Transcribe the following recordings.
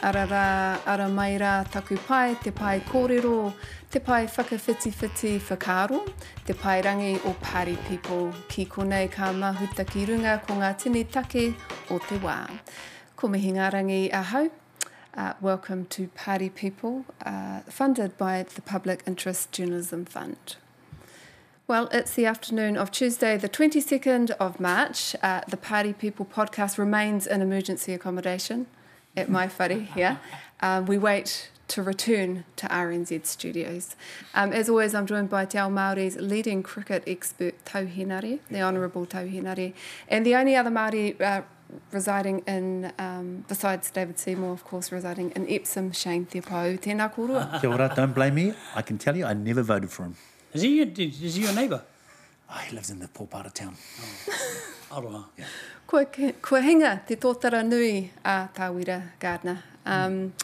ara, ara rā, ara mai rā taku pai, te pai kōrero, te pai whakawhitiwhiti whakaro, te pai rangi o Party People ki konei ka mahuta ki runga ko ngā tini take o te wā. Ko mihi ngā rangi ahau. Uh, welcome to Party People, uh, funded by the Public Interest Journalism Fund. Well, it's the afternoon of Tuesday, the 22nd of March. Uh, the Party People podcast remains in emergency accommodation at my whare here. Um, we wait to return to RNZ studios. Um, as always, I'm joined by Te Ao Māori's leading cricket expert, Tau Henare, the Honourable Tau Henare, and the only other Māori uh, residing in, um, besides David Seymour, of course, residing in Epsom, Shane Te Pou. Tēnā kōrua. Kia ora, don't blame me. I can tell you, I never voted for him. Is he your, is he your neighbour? Oh, he lives in the poor part of town. Aroha. Yeah. Kua, ke- kua hinga te tōtara nui a Tāwira Gardiner. Um,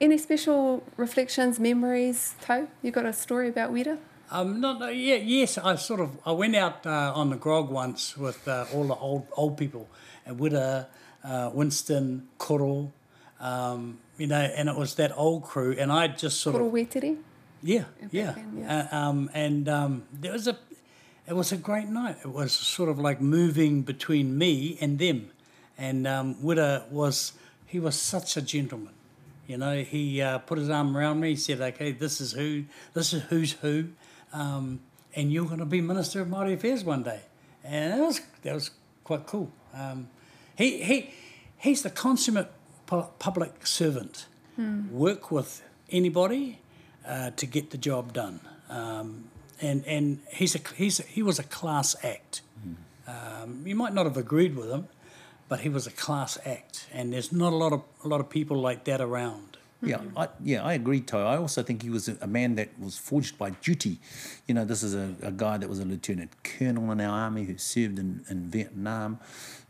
any special reflections, memories, Tau? You got a story about Wira? Um, not, no, yeah, yes, I sort of I went out uh, on the grog once with uh, all the old old people, and Wira, uh, Winston, Koro, um, you know, and it was that old crew, and I just sort Koro of Wētere? yeah, yeah, then, yeah. Uh, um, and um, there was a, it was a great night. It was sort of like moving between me and them, and um, Wira was he was such a gentleman. You know, he uh, put his arm around me. He said, "Okay, this is who, this is who's who, um, and you're going to be Minister of Māori Affairs one day." And that was that was quite cool. Um, he he he's the consummate pu- public servant. Work with anybody uh, to get the job done, um, and and he's a he's a, he was a class act. Um, you might not have agreed with him, but he was a class act, and there's not a lot of a lot of people like that around. Yeah, I, yeah, I agree, Tau. I also think he was a, a man that was forged by duty. You know, this is a, a guy that was a lieutenant colonel in our army who served in, in Vietnam,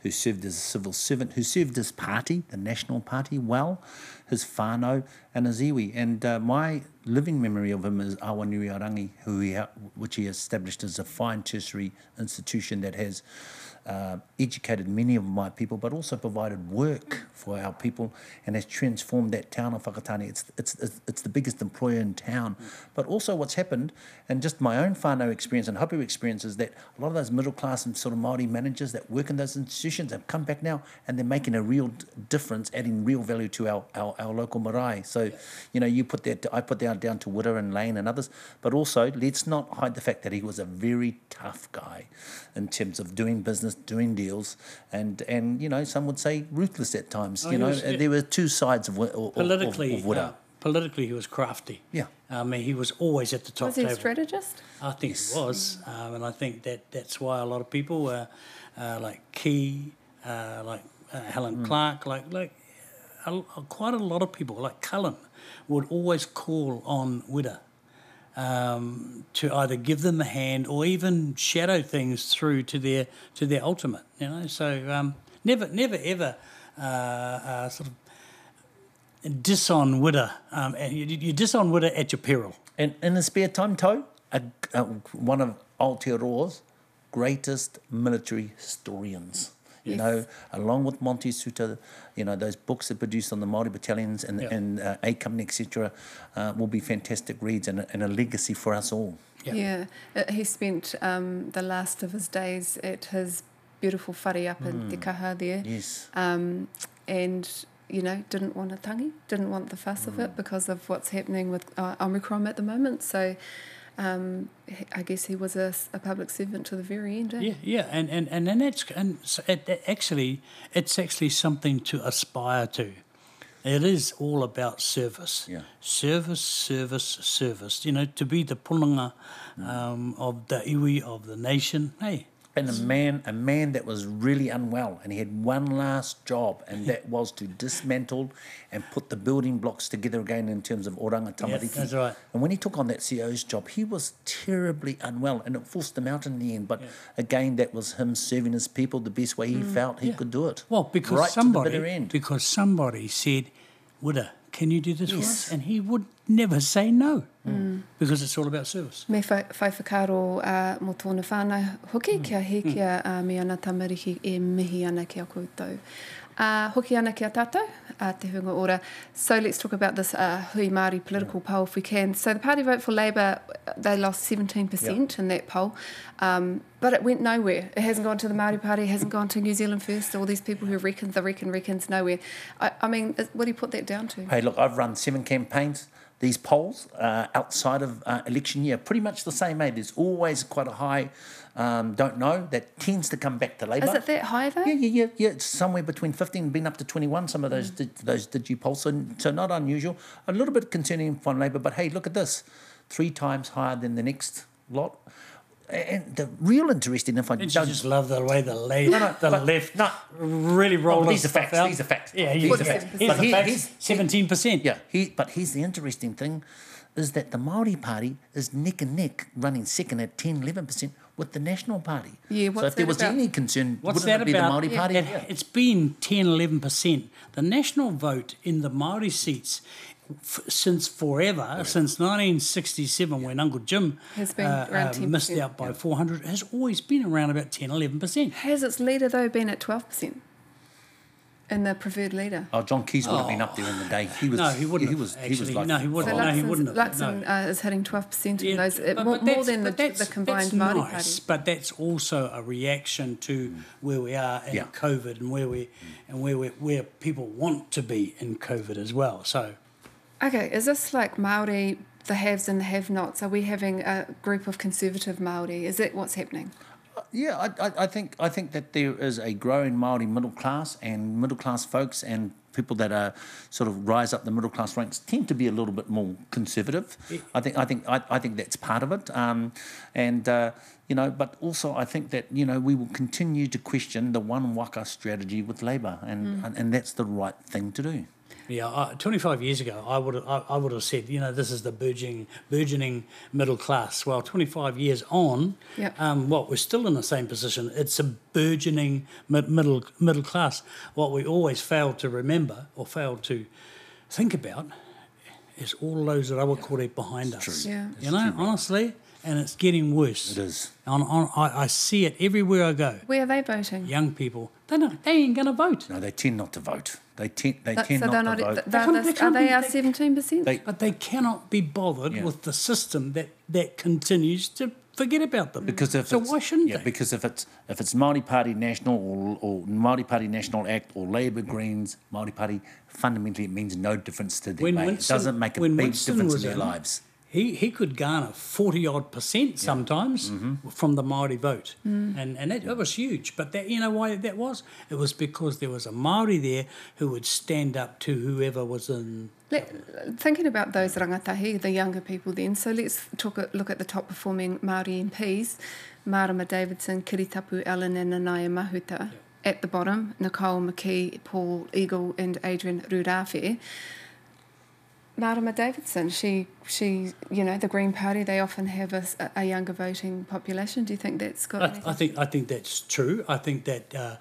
who served as a civil servant, who served his party, the National Party, well, his whānau and his iwi. And uh, my living memory of him is Awanui Arangi, who he, which he established as a fine tertiary institution that has uh, educated many of my people, but also provided work for our people and has transformed that town of Whakatane. It's, it's, it's, it's the biggest employer in town. But also what's happened, and just my own whānau experience and hapu experience, is that a lot of those middle class and sort of Māori managers that work in those institutions have come back now and they're making a real difference, adding real value to our, our, our local marae. So, you know, you put that, I put that down to Wira and Lane and others, but also let's not hide the fact that he was a very tough guy in terms of doing business, doing deals, and, and you know, some would say ruthless at times. Oh, you know, was- there were two sides of, Wi- of, of, Politically, of Wira. uh, politically, he was crafty. Yeah. I mean, he was always at the top Was he a strategist? I think he was, um, and I think that that's why a lot of people, uh, uh, like Key, uh, like uh, Helen Clark, like like a, quite a lot of people, like Cullen, would always call on Wira um, to either give them a hand or even shadow things through to their to their ultimate. You know, so um, never never ever uh, uh, sort of disown Wira, um, and you, you disown Wira at your peril. And in his spare time, Tau, a, a, one of Aotearoa's greatest military historians. You Yes. know, along with Monty Soutar, you know, those books that produced on the Māori battalions and, Yeah. and uh, A Company, etc., uh, will be fantastic reads and, a- and a legacy for us all. Yeah. Yeah. Uh, he spent um, the last of his days at his beautiful whare up in Te Kaha there. Yes. um, and you know didn't want a tangi, didn't want the fuss of it because of what's happening with uh, Omicron at the moment. So um, I guess he was a, a public servant to the very end. Eh? Yeah, yeah, and and and, and that's and so it, it actually it's actually something to aspire to. It is all about service. Yeah. Service, service, service. You know, to be the pulanga um, of the iwi of the nation. Hey, And a man, a man that was really unwell, and he had one last job, and that was to dismantle and put the building blocks together again in terms of oranga tamariki. Yes, that's right. And when he took on that CEO's job, he was terribly unwell, and it forced him out in the end. But again, that was him serving his people the best way he mm, felt he could do it. well, because right somebody to the end. because somebody said, "Wira, can you do this for Yes. us?" And he would never say no because it's all about service. Me whai, whai whakaro uh, mo tōna whānau hoki, mm. kia he kia uh, me ana tamariki e mihi ana ki a koutou. Uh, hoki ana ki a tātou, uh, te hunga ora. So let's talk about this uh, hui Māori political yeah. poll if we can. So the party vote for Labour, they lost 17% yeah. in that poll, um, but it went nowhere. It hasn't gone to the Māori Party, it hasn't gone to New Zealand First, all these people who reckon the reckon reckons nowhere. I, I mean, what do you put that down to? Hey, look, I've run seven campaigns these polls uh, outside of uh, election year, pretty much the same, mate. There's always quite a high um, don't know that tends to come back to Labour. Is it that high though? Yeah, yeah, yeah, yeah. It's somewhere between 15 and been up to 21. Some of those mm. did, those digi polls, so, so not unusual. A little bit concerning for Labour, but hey, look at this, three times higher than the next lot. And the real interesting, if I don't just love the way the, left, no, no, the but, left no, really roll. Oh, these are facts. Out. These are facts. Yeah, he's the facts. Here's the facts. Seventeen percent. Yeah, he, but here's the interesting thing is that the Maori Party is neck and neck, running second at 10, 11% with the National Party. Yeah, so if there was about? any concern, what's wouldn't that it be about? the Maori yeah. Party? It, yeah. It's been 10, 11%. The national vote in the Maori seats f- since forever, yeah. since 1967 yeah. when Uncle Jim has been uh, uh, missed out by 400, has always been around about 10, 11%. Has its leader, though, been at 12%? and the preferred leader. Oh, John Keys would have been up there in the day. He was. No, he wouldn't. He was. Actually, he was like, no, he wouldn't. So no, he wouldn't. Luxon no. uh, is hitting twelve percent in those, uh, but, more, more than the, the combined that's Māori nice, party. But that's also a reaction to mm. where we are in yeah. COVID and where we and where we, where people want to be in COVID as well. So, okay, is this like Maori? The haves and the have-nots. Are we having a group of conservative Maori? Is that what's happening? Yeah, I, I, I, think I think that there is a growing Maori middle class and middle class folks and people that are sort of rise up the middle class ranks tend to be a little bit more conservative. Yeah. I think I think I, I think that's part of it. Um, and uh, you know, but also I think that you know we will continue to question the one waka strategy with Labour, and mm. and, and that's the right thing to do. Yeah, uh, 25 years ago, I would I, I, would have said, you know, this is the burgeoning burgeoning middle class. Well, 25 years on, yep. um, what we're still in the same position. It's a burgeoning mid, middle middle class. What we always fail to remember or fail to think about is all those other kore behind it's us. True. Yeah. You know, true, honestly, and it's getting worse. It is. On, on, I, I see it everywhere I go. Where are they voting? Young people. They're not, they ain't going to vote. No, they tend not to vote. They tend they That- tend so not they're to not, vote. th- They they're they are they our seventeen percent? But they cannot be bothered Yeah. with the system that, that continues to forget about them. Because if so it's, why shouldn't yeah, they? because if it's if it's Māori Party National or, or Māori Party National Act or Labour Greens Māori Party, fundamentally it means no difference to them. When. Winston- it doesn't make a big Winston difference in their in, lives. He, he could garner 40 odd percent sometimes Mm-hmm. from the Maori vote. And, and that, that was huge. But that, you know why that was? It was because there was a Maori there who would stand up to whoever was in. Let, thinking about those rangatahi, the younger people then, so let's talk, look at the top performing Māori MPs, Marama Davidson, Kiritapu Allan and Nanaia Mahuta. At the bottom, Nicole McKee, Paul Eagle and Adrian Rurawhe. Marama Davidson, she, she, you know, the Green Party, they often have a, a younger voting population. Do you think that's got I. I think I think that's true. I think that uh,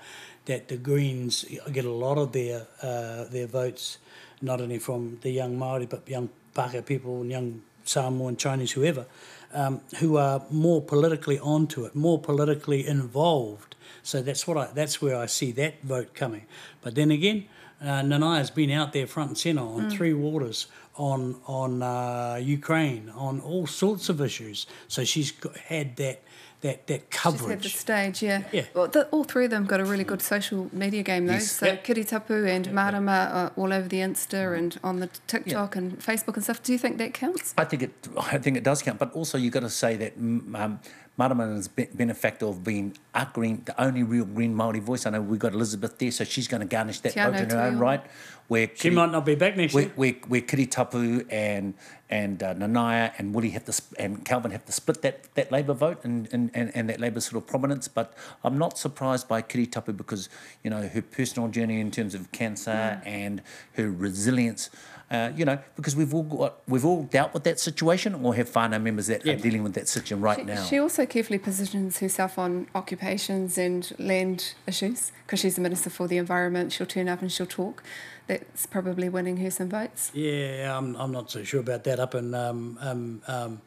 that the Greens get a lot of their uh, their votes, not only from the young Maori but young Pākehā people and young Samoan, Chinese, whoever, um, who are more politically onto it, more politically involved. So that's what I that's where I see that vote coming. But then again, uh, Nanaia's been out there front and centre on Three Waters, on on uh, Ukraine, on all sorts of issues. So she's got, had that that that coverage. She's had the stage, yeah. Yeah. Well, the, all three of them got a really good social media game, though. Yes. So Yep. Kiritapu and Marama are all over the Insta and on the TikTok and Facebook and stuff. Do you think that counts? I think it. I think it does count, but also you've got to say that mm, um, Marama has been, been a factor of being a green, the only real green Maori voice. I know we've got Elizabeth there, so she's going to garnish that Tiano vote in her own right. Where She might not be back next where, year. where, where Kiri Tapu and and uh, Nanaia and Woody have to sp- and Calvin have to split that, that Labour vote and, and, and, and that Labour sort of prominence. But I'm not surprised by Kiri Tapu because you know her personal journey in terms of cancer and her resilience. Uh, you know, because we've all got, we've all dealt with that situation, or have whānau members that Yeah. are dealing with that situation right She, now. she also carefully positions herself on occupations and land issues because she's the Minister for the Environment. She'll turn up and she'll talk. That's probably winning her some votes. Yeah, I'm, I'm not so sure about that. Up in um, um, um,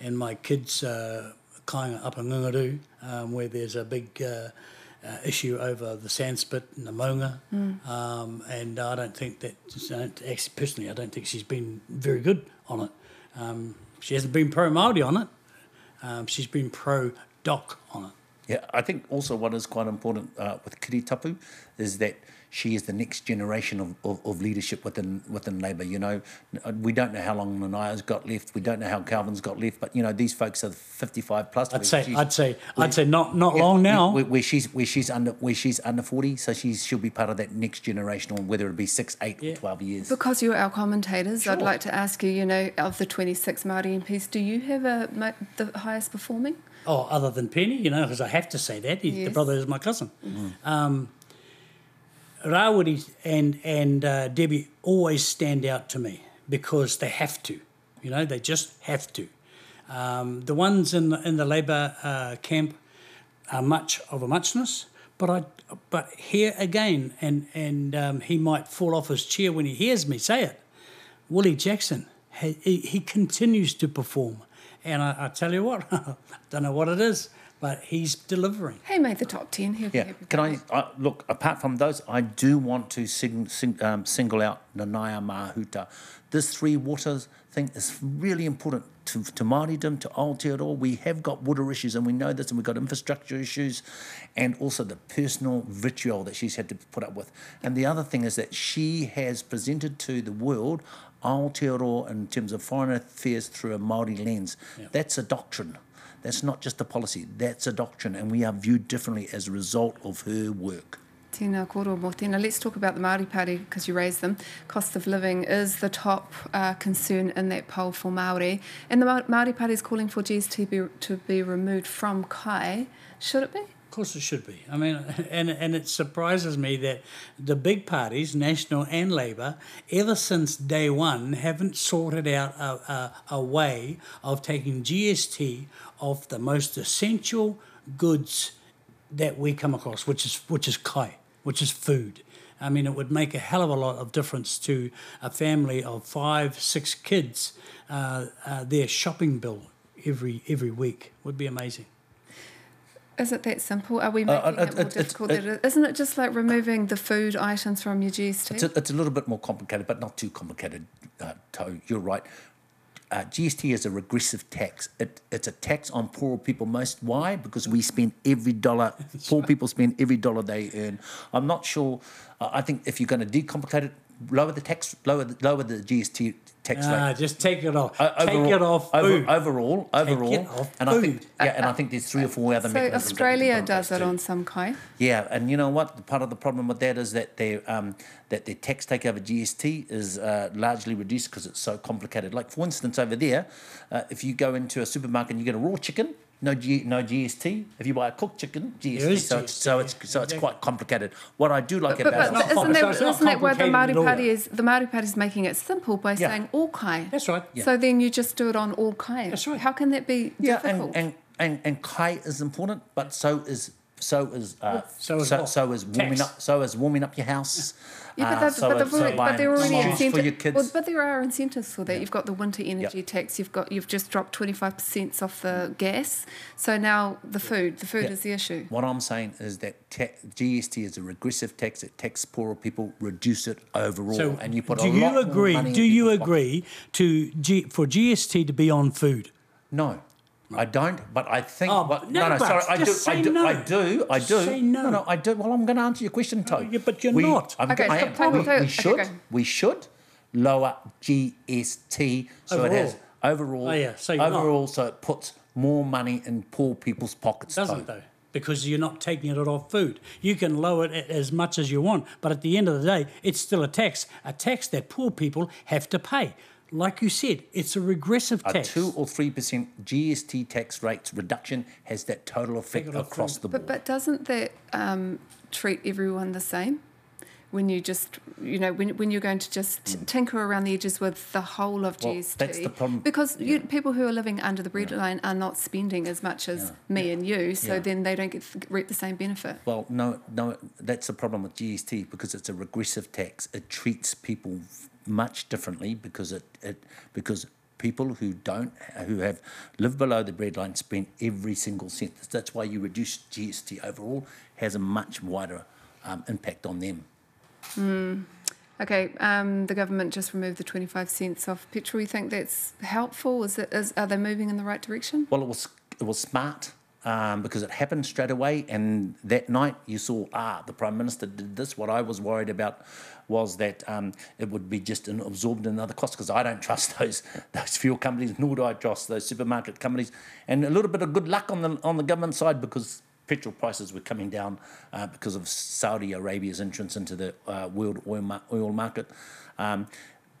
in my kids' uh, kind up in Ngunguru, um, where there's a big uh, uh, issue over the sandspit and the Maunga, um, and I don't think that. I don't, personally, I don't think she's been very good on it. Um, she hasn't been pro Maori on it. Um, she's been pro Doc on it. Yeah, I think also what is quite important uh, with Kiri Tapu is that she is the next generation of, of, of leadership within within Labour. You know, we don't know how long Nanaia's got left. We don't know how Calvin's got left. But you know, these folks are fifty five plus. I'd say, I'd say, where- I'd say not not yeah, long now. Where, where she's where she's under where she's under forty, so she's she'll be part of that next generation, or whether it be six, eight, Yeah. or twelve years. Because you're our commentators, I'd like to ask you, you know, of the 26 Māori MPs, do you have a, the highest performing? Oh, other than Penny, you know, because I have to say that. He, The brother is my cousin. Um, Rawiri and, and uh, Debbie always stand out to me because they have to. You know, they just have to. Um, the ones in the, in the Labour uh, camp are much of a muchness, but I but here again, and and um, he might fall off his chair when he hears me say it. Willie Jackson, he, he continues to perform, and I, I tell you what, I don't know what it is, but he's delivering. He made the top 10. He'll Yeah, can I, I look? Apart from those, I do want to sing, sing, um, single out Nanaia Mahuta. This three waters thing is really important to, to Māoridom, to Aotearoa. We have got water issues, and we know this, and we've got infrastructure issues, and also the personal vitriol that she's had to put up with. And the other thing is that she has presented to the world Aotearoa in terms of foreign affairs through a Māori lens. That's a doctrine. That's not just a policy, that's a doctrine, and we are viewed differently as a result of her work. Tēnā koro mō tēnā. Let's talk about the Māori Party because you raised them. Cost of living is the top uh, concern in that poll for Māori. And the Māori Party is calling for GST be, to be removed from Kai. Should it be? Course, it should be. I mean, and and it surprises me that the big parties, National and Labor, ever since day one, haven't sorted out a, a, a way of taking GST off the most essential goods that we come across, which is which is kai, which is food. I mean, it would make a hell of a lot of difference to a family of five, six kids. Uh, uh, their shopping bill every every week would be amazing. Is it that simple? Are we making uh, it it- more it- difficult? It, it, isn't it just like removing the food items from your GST? It's a, it's a little bit more complicated, but not too complicated, uh, Tau. You're right. Uh, GST is a regressive tax. It, it's a tax on poor people most. Why? Because we spend every dollar, poor people spend every dollar they earn. I'm not sure. Uh, I think if you're going to decomplicate it, lower the tax, lower the, lower the GST tax Ah, rate. just take it off. O- take it off over- food. overall, overall, it off and I think yeah, and I think there's three or four other so mechanisms. that we can Australia does it too. on some kind. Yeah, and you know what? Part of the problem with that is that their um, that their tax take over GST is uh, largely reduced because it's so complicated. Like for instance, over there, uh, if you go into a supermarket and you get a raw chicken, no G, no GST. If you buy a cooked chicken, GST. So, it's, so it's so it's Yeah. quite complicated. What I do like But, about but it, not isn't that, so isn't that why the Māori. Party is the Māori Party is making it simple by Yeah. saying all Kai? That's right. So then you just do it on all Kai. That's right. How can that be yeah, difficult? and, and and and kai is important, but so is so is uh, So is so, so is warming Tax. up so is warming up your house. Yeah, but, uh, so but, is- they've so already, but buying they're already shoes incentive. for your kids. Well, but there are incentives for that. You've got the winter energy Yep. tax. You've got you've just dropped twenty five percent off the gas. So now the food, the food Yeah. is the issue. What I'm saying is that ta- GST is a regressive tax. It taxes poorer people, reduce it overall, So, and you put do a you lot more agree? money in Do you people's pockets. agree to G, for GST to be on food? No, I don't. But I think. Oh, what, no, no, no, but sorry. I do. just I do. no. I do. I Just do. say no. no, I do. Well, I'm going to answer your question, Tau. yeah, but you're we, not. I'm, Okay, I so am. we, we should. go. We should lower GST so it has overall. Oh, yeah, so you're not. overall, so it puts more money in poor people's pockets. Doesn't Tau. though, because you're not taking it off food. You can lower it as much as you want, but at the end of the day, it's still a tax, a tax that poor people have to pay. Like you said, it's a regressive A tax. two or three percent GST tax rates reduction has that total effect it across food. the board. But but doesn't that um, treat everyone the same? When you just, you know, when, when you're going to just tinker around the edges with the whole of Mm. Well, GST, that's the problem. because you, people who are living under the breadline are not spending as much as me and you, so Yeah. then they don't get reap the same benefit. Well, no, no, that's the problem with GST because it's a regressive tax. It treats people much differently because it, it because people who don't, who have lived below the breadline spend every single cent. That's why you reduce GST overall has a much wider um, impact on them. Okay, um, the government just removed the 25 cents off petrol. You think that's helpful? Is it, is, are they moving in the right direction? Well, it was it was smart um, because it happened straight away, and that night you saw ah the prime minister did this. What I was worried about was that um, it would be just an, absorbed in another cost because I don't trust those those fuel companies, nor do I trust those supermarket companies, and a little bit of good luck on the on the government side because petrol prices were coming down uh, because of Saudi Arabia's entrance into the uh, world oil, ma- oil market. Um,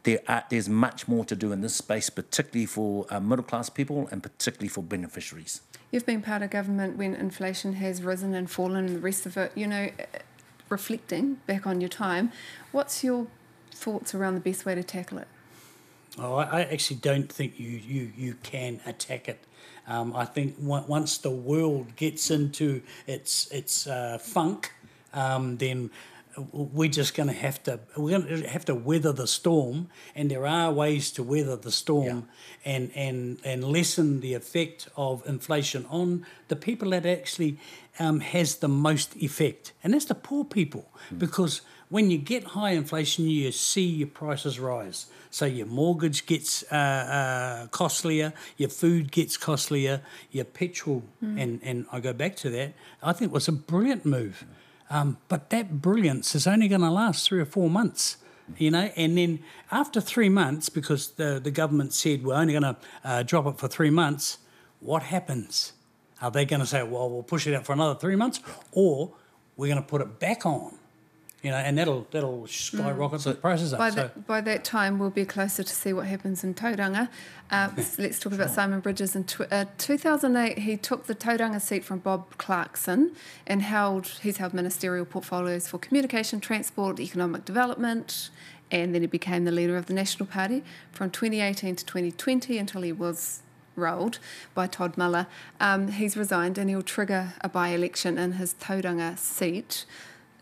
there are, there's much more to do in this space, particularly for uh, middle class people and particularly for beneficiaries. You've been part of government when inflation has risen and fallen and the rest of it, you know, reflecting back on your time. What's your thoughts around the best way to tackle it? Oh, I I actually don't think you, you, you can attack it. Um, I think on- once the world gets into its its uh, funk, um, then we're just going to have to we're going to have to weather the storm, and there are ways to weather the storm, and and and lessen the effect of inflation on the people that actually um, has the most effect, and that's the poor people, because when you get high inflation, you see your prices rise. So your mortgage gets uh, uh, costlier, your food gets costlier, your petrol, and, and I go back to that, I think it was a brilliant move. Um, but that brilliance is only going to last three or four months, you know, and then after three months, because the, the government said we're only going to uh, drop it for three months, what happens? Are they going to say, well, we'll push it out for another three months, or we're going to put it back on? You know, and that'll that'll skyrocket the prices up. By, so, that, by that time, we'll be closer to see what happens in Tauranga. Uh, let's talk about Simon Bridges. In tw- uh, 2008, he took the Tauranga seat from Bob Clarkson and held he's held ministerial portfolios for communication, transport, economic development, and then he became the leader of the National Party from 2018 to 2020 until he was rolled by Todd Muller. Um, he's resigned and he'll trigger a by-election in his Tauranga seat.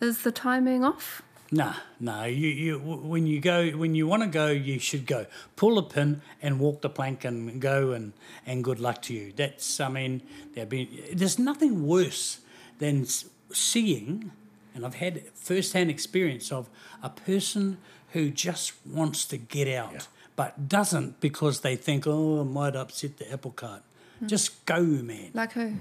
Is the timing off? Nah, nah. You, you, when you go, when you want to go, you should go. Pull a pin and walk the plank and go, and and good luck to you. That's, I mean, there been. There's nothing worse than seeing, and I've had first-hand experience of a person who just wants to get out, but doesn't because they think, oh, it might upset the apple cart. Hmm. Just go, man. Like who?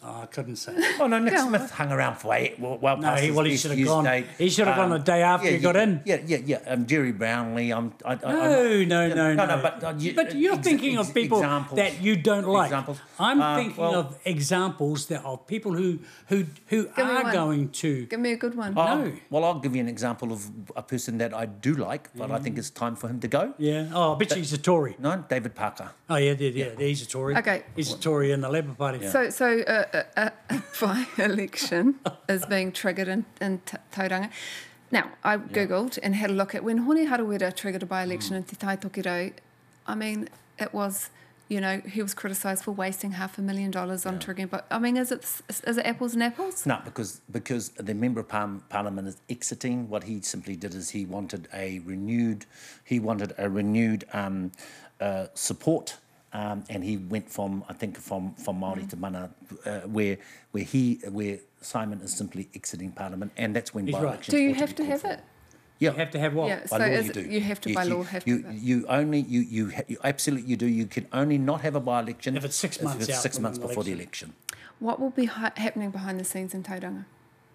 Oh, I couldn't say. Oh no, Nick Go on. Smith hung around for eight. Well, well No, past he- his well, he should have gone- date. he should have gone the day after yeah, he got yeah, in. Yeah, yeah, yeah. Um, Gerry Brownlee. I'm. I, I, No, I, no, yeah, no, no. But, uh, you- but you're ex- thinking ex- of people examples. that you don't like. Examples. I'm Uh, thinking well- of examples that of people who who who are one. going to. Give me a good one. I'll- No. Well, I'll give you an example of a person that I do like, but I think it's time for him to go. Yeah. Oh, I bet you he's a Tory. No, David Parker. Oh yeah, yeah, yeah. He's a Tory. Okay. He's a Tory in the Labour Party. So, so a by-election is being triggered in, in Tauranga. Now, I googled and had a look at when Hone Harawira triggered a by-election in Te Tai Tokerau. I mean, it was, you know, he was criticised for wasting half a million dollars on triggering. But I mean, is it is it apples and apples? No, because because the member of parliament is exiting. What he simply did is he wanted a renewed, he wanted a renewed um, uh, support, um, and he went from I think from from Maori to Mana, uh, where where he where Simon is simply exiting parliament, and that's when He's right. by-elections Do you ought to have to have for. it? Yeah, You have to have what? Yeah. by So law you do. you have to Yes, by you, law have you, to. You only you you, ha- you absolutely you do. You can only not have a by-election If it's six if months it's out six months an before the election. election. What will be ha- happening behind the scenes in Tauranga?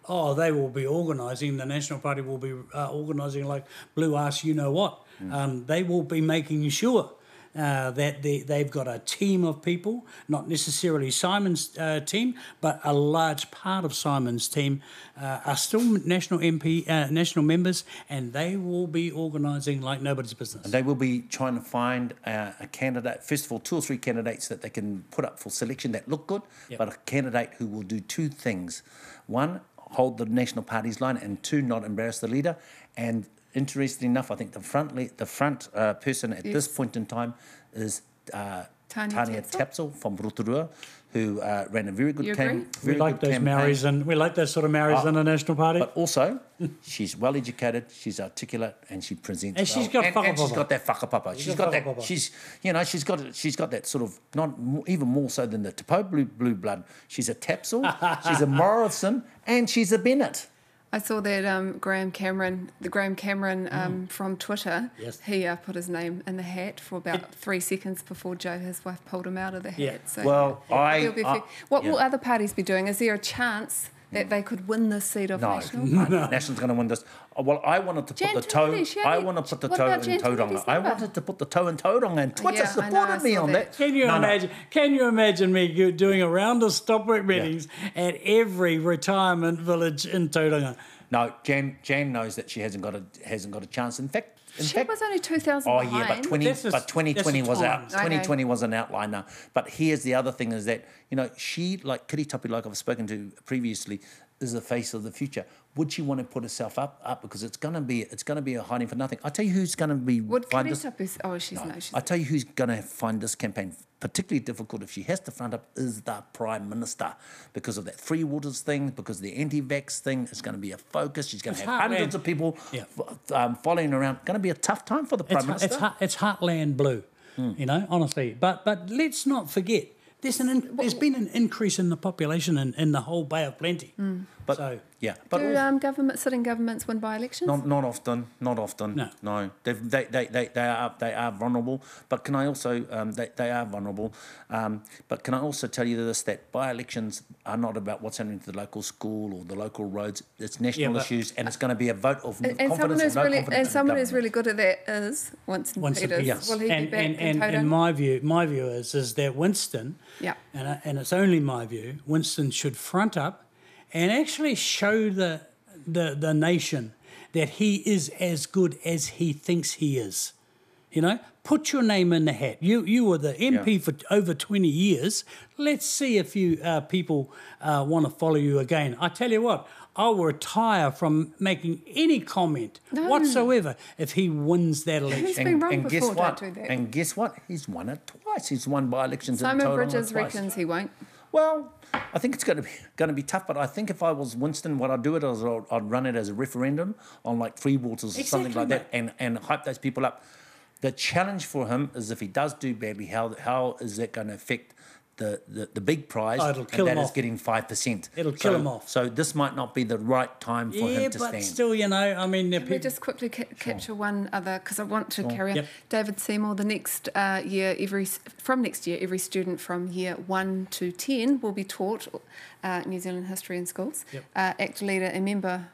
Oh, they will be organising. The National Party will be uh, organising like Blue Ass, you know what? Um, they will be making sure uh, that they, they've got a team of people, not necessarily Simon's uh, team, but a large part of Simon's team uh, are still national MP, uh, national members, and they will be organising like nobody's business. And They will be trying to find uh, a candidate, first of all, two or three candidates that they can put up for selection that look good, Yep. but a candidate who will do two things. One, hold the National Party's line, and two, not embarrass the leader. And interesting enough, I think the front le- the front uh, person at this point in time is uh, Tania Tania Tapsell. Tapsell from Rotorua, who uh, ran a very good You cam- agree? very We like those campaign. Maoris and we like those sort of Maoris Oh, in the National Party. But also, she's well educated, she's articulate, and she presents. And she's well. got and, and she's whakapapa. got that whakapapa. She's got got that. She's you know she's got she's got that sort of not even more so than the Tapo blue blue blood. She's a Tapsell, she's a Morrison, and she's a Bennett. I saw that um, Graham Cameron, the Graham Cameron um, from Twitter, Yes. he uh, put his name in the hat for about three seconds before Joe, his wife, pulled him out of the hat. Yeah. So Well, I- there'll be few- I- what yeah. will other parties be doing? Is there a chance that they could win this seat of No, national? no. National's going to win this. Oh, Well, I wanted to put Jan the toe. I only- want to put the toe about in Jan Tauranga. I wanted to put the toe in Tauranga, and oh, Twitter yeah, I know, supported me on that. that. Can you No, no. imagine? Can you imagine me doing a round of stopwork meetings at every retirement village in Tauranga? No, Jan. Jan knows that she hasn't got a hasn't got a chance. In fact, in She fact, was only 2,000 Oh behind. yeah, but twenty, This is- but twenty twenty was out. times. Okay. Twenty twenty was an outliner. But here's the other thing: is that you know she, like Kiri Tapu, like I've spoken to previously, is the face of the future. Would she want to put herself up up because it's gonna be it's gonna be a hiding for nothing? I tell you who's gonna be Would find Kitty this. Tapu- Oh, she's no, she's I tell you who's gonna find this campaign particularly difficult if she has to front up is the prime minister because of that free waters thing, because the anti-vax thing is going to be a focus. She's going to It's have hundreds of people Yeah. f- um, following around. Going to be a tough time for the prime It's, minister. it's, heart, it's heartland blue, you know, honestly. But but let's not forget, there's, an in, there's been an increase in the population in, in the whole Bay of Plenty. Mm. But so, yeah, but Do also- um, government, sitting governments win by elections? not not often, not often. No. no. They've, they they they they are they are vulnerable. But can I also um, they they are vulnerable. Um, but can I also tell you this that by elections are not about what's happening to the local school or the local roads. It's national but- issues, and it's going to be a vote of And, and someone confidence who's no really and someone who's really good at that is Winston, Winston Peters. Peters. Will he and, be back and, in and, Tauranga? and my view, my view is is that Winston, Yeah. and, and it's only my view, Winston should front up and actually show the the the nation that he is as good as he thinks he is. You know, put your name in the hat. You you were the MP Yeah. for over twenty years. Let's see if you uh, people uh, want to follow you again. I tell you what, I will retire from making any comment No. whatsoever if he wins that election. Who's been wrong and guess before? what? Don't do that. And guess what? He's won it twice. He's won by elections in Simon Tauranga Bridges twice. reckons he won't. Well, I think it's going to be going to be tough, but I think if I was Winston, what I'd do it is I'd, I'd run it as a referendum on like free waters or something like that, and and hype those people up. The challenge for him is if he does do badly, how how is that going to affect the, the, the big prize? Oh, it'll and kill that him is off. getting five percent. It'll kill him off. So this might not be the right time for yeah, him to stand. Yeah, but stand. still, you know, I mean, the Can we just quickly ca- capture one other because I want to carry on. Yep. David Seymour, the next uh, year, every from next year, every student from year one to ten will be taught uh, New Zealand history in schools. Yep. Uh, ACT leader and member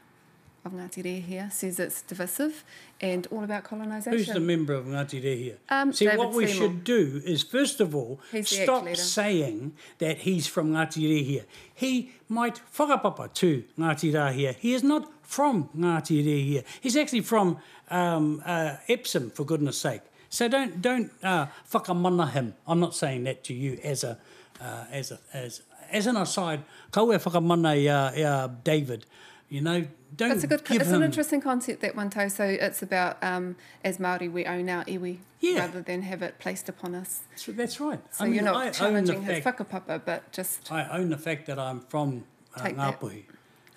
of Ngāti Rehia here says it's divisive and all about colonisation. Who's the member of Ngāti Rehia? Um, See, David what we Seymour. should do is, first of all, stop saying that he's from Ngāti Rehia. He might whakapapa to Ngāti Rehia. He is not from Ngāti Rehia. He's actually from um, uh, Epsom, for goodness sake. So don't don't uh, whakamana him. I'm not saying that to you as a uh, as a as as an aside. Kaua whakamana ia, ia David. You know, don't It's a good. give It's him. an interesting concept that one. So it's about um, as Maori we own our iwi Yeah. rather than have it placed upon us. So that's right. So I mean, you're not I the challenging his fact whakapapa, but just I own the fact that I'm from uh, Ngāpuhi.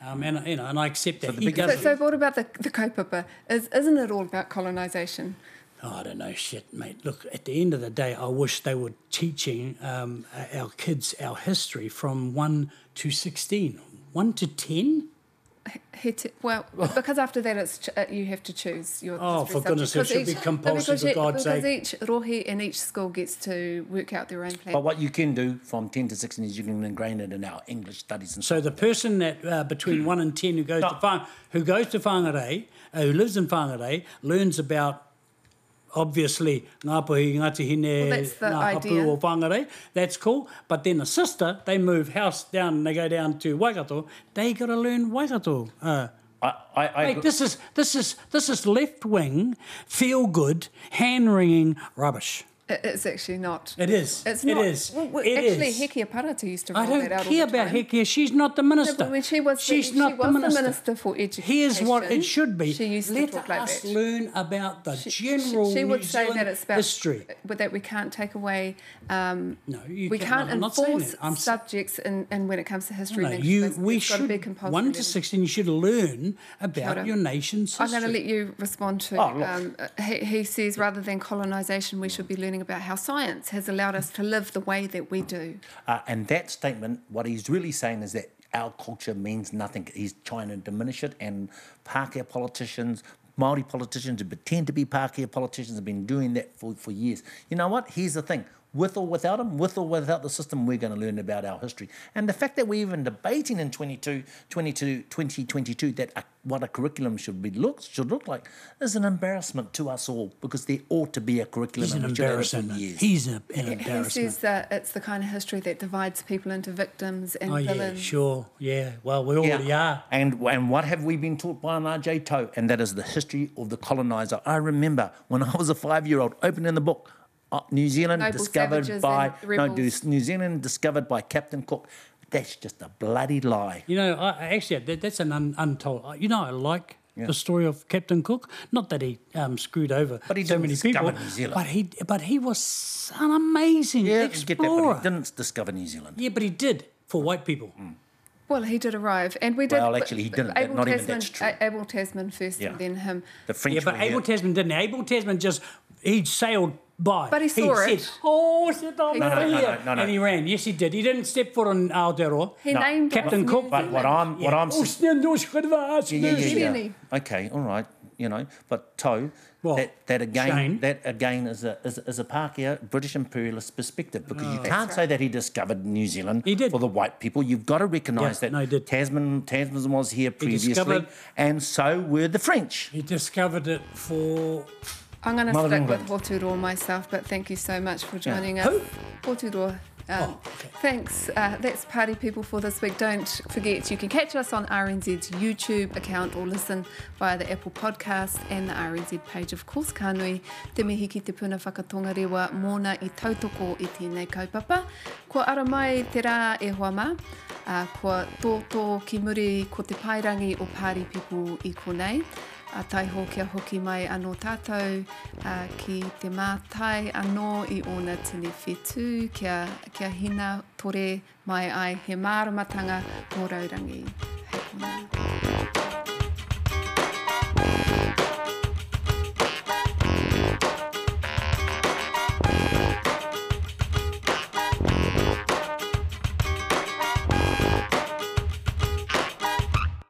Um, and, you know, and I accept that. the he. So, so what about the the kaupapa? Is isn't it all about colonisation? Oh, I don't know shit, mate. Look, at the end of the day, I wish they were teaching um, our kids our history from 1 to 16. 1 to 10? He t- well, because after that it's ch- uh, you have to choose your. Oh, for goodness sake, it should Because be each- compulsory, because for you- God's because sake. each rohe and each school gets to work out their own plan. but what you can do from 10 to 16 is you can ingrain it in our English studies and So the person that uh, between 1 and 10 who goes, to, Whang, who goes to Whangarei, uh, who lives in Whangarei, learns about obviously Ngāpuhi, Ngāti Hine, Well, Ngā Hapu idea. or Whangarei, that's cool. But then the sister, they move house down and they go down to Waikato, they got to learn Waikato. Uh, I, I, I Mate, this is this is this is left wing, feel good, hand wringing rubbish. It- It's actually not. It is. It's not. is. Well, well, It actually, is. Hekia Parata used to roll I don't that care the about. Hekia. She's not the minister. but when she was, She's the, not she the was minister. the minister for education. Here's what it should be. She used Let to talk like us that. learn about the She- general she, she would New say Zealand that it's about history. but that we can't take away. Um, No, you we can't- can't I'm not saying enforce that. I'm s- subjects, and, and when it comes to history, No, and you, it's- we it's got to should be compulsory. one to sixteen. You should learn about your nation's history. I'm going to let you respond to. Oh, um, he, he says rather than colonisation, we should be learning about how science has allowed us to live the way that we do. Uh, and that statement, what he's really saying is that our culture means nothing. He's trying to diminish it, and Pākehā politicians, Māori politicians who pretend to be Pākehā politicians have been doing that for, for years. You know what? Here's the thing. With or without them, with or without the system, we're going to learn about our history. And the fact that we're even debating in 22, 22, 2022 that a, what a curriculum should be look, should look like is an embarrassment to us all because there ought to be a curriculum He's an and we should have it for embarrassment. years. He's a, an He embarrassment. says that it's the kind of history that divides people into victims and Oh yeah, villains. sure, yeah. Well, we already are. And and what have we been taught by an RJ Toe? And that is the history of the colonizer. I remember when I was a five year old opening the book, uh, New Zealand Noble discovered by no. New Zealand discovered by Captain Cook. That's just a bloody lie. You know, I, I actually, that, that's an un, untold. uh, You know, I like Yeah. the story of Captain Cook. Not that he um, screwed over But he so didn't many discover people, New Zealand. but he, but he was an amazing Yeah, get that, but he didn't discover New Zealand. Yeah, but he did for white people. Well, he did arrive, and we did. Well, actually, he didn't, Abel not even Tasman, that's true. A- Abel Tasman first, Yeah. and then him. The French Yeah, but were here. Abel Tasman didn't. Abel Tasman just he sailed by. But he saw said, it. "Oh, sit down No, over no, no, here," no, no, no. and he ran. Yes, he did. He didn't step foot on Aotearoa. He No, named Captain Cook, But what I'm what I'm Oh, stand those good of us, yeah, yeah, yeah, yeah. Okay, all right, you know, but Tau, Well, that, that again, Shane? that again is a is, is a Pākehā British imperialist perspective because you Oh. can't That's say that he discovered New Zealand He did. for the white people. You've got to recognise Yeah, that no, he did. Tasman Tasman was here previously, discovered- and so were the French. He discovered it for I'm going to Mother stick England. with Hoturo myself, but thank you so much for joining Who? us. Hoturo. Um, Oh, okay. Thanks. Uh, that's Party People for this week. Don't forget, you can catch us on RNZ's YouTube account or listen via the Apple Podcast and the RNZ page. Of course, Kānui, te mihi ki te puna whakatonga rewa mōna i tautoko i tēnei kaupapa. Kua ara mai te rā e hoa mā. Uh, kua tōtō ki muri ko te pairangi o Party People i konei a taiho a hoki mai anō tātou uh, ki te mātai anō i ona tini whetū kia, kia hina tore mai ai he māramatanga mō raurangi. Hei kona.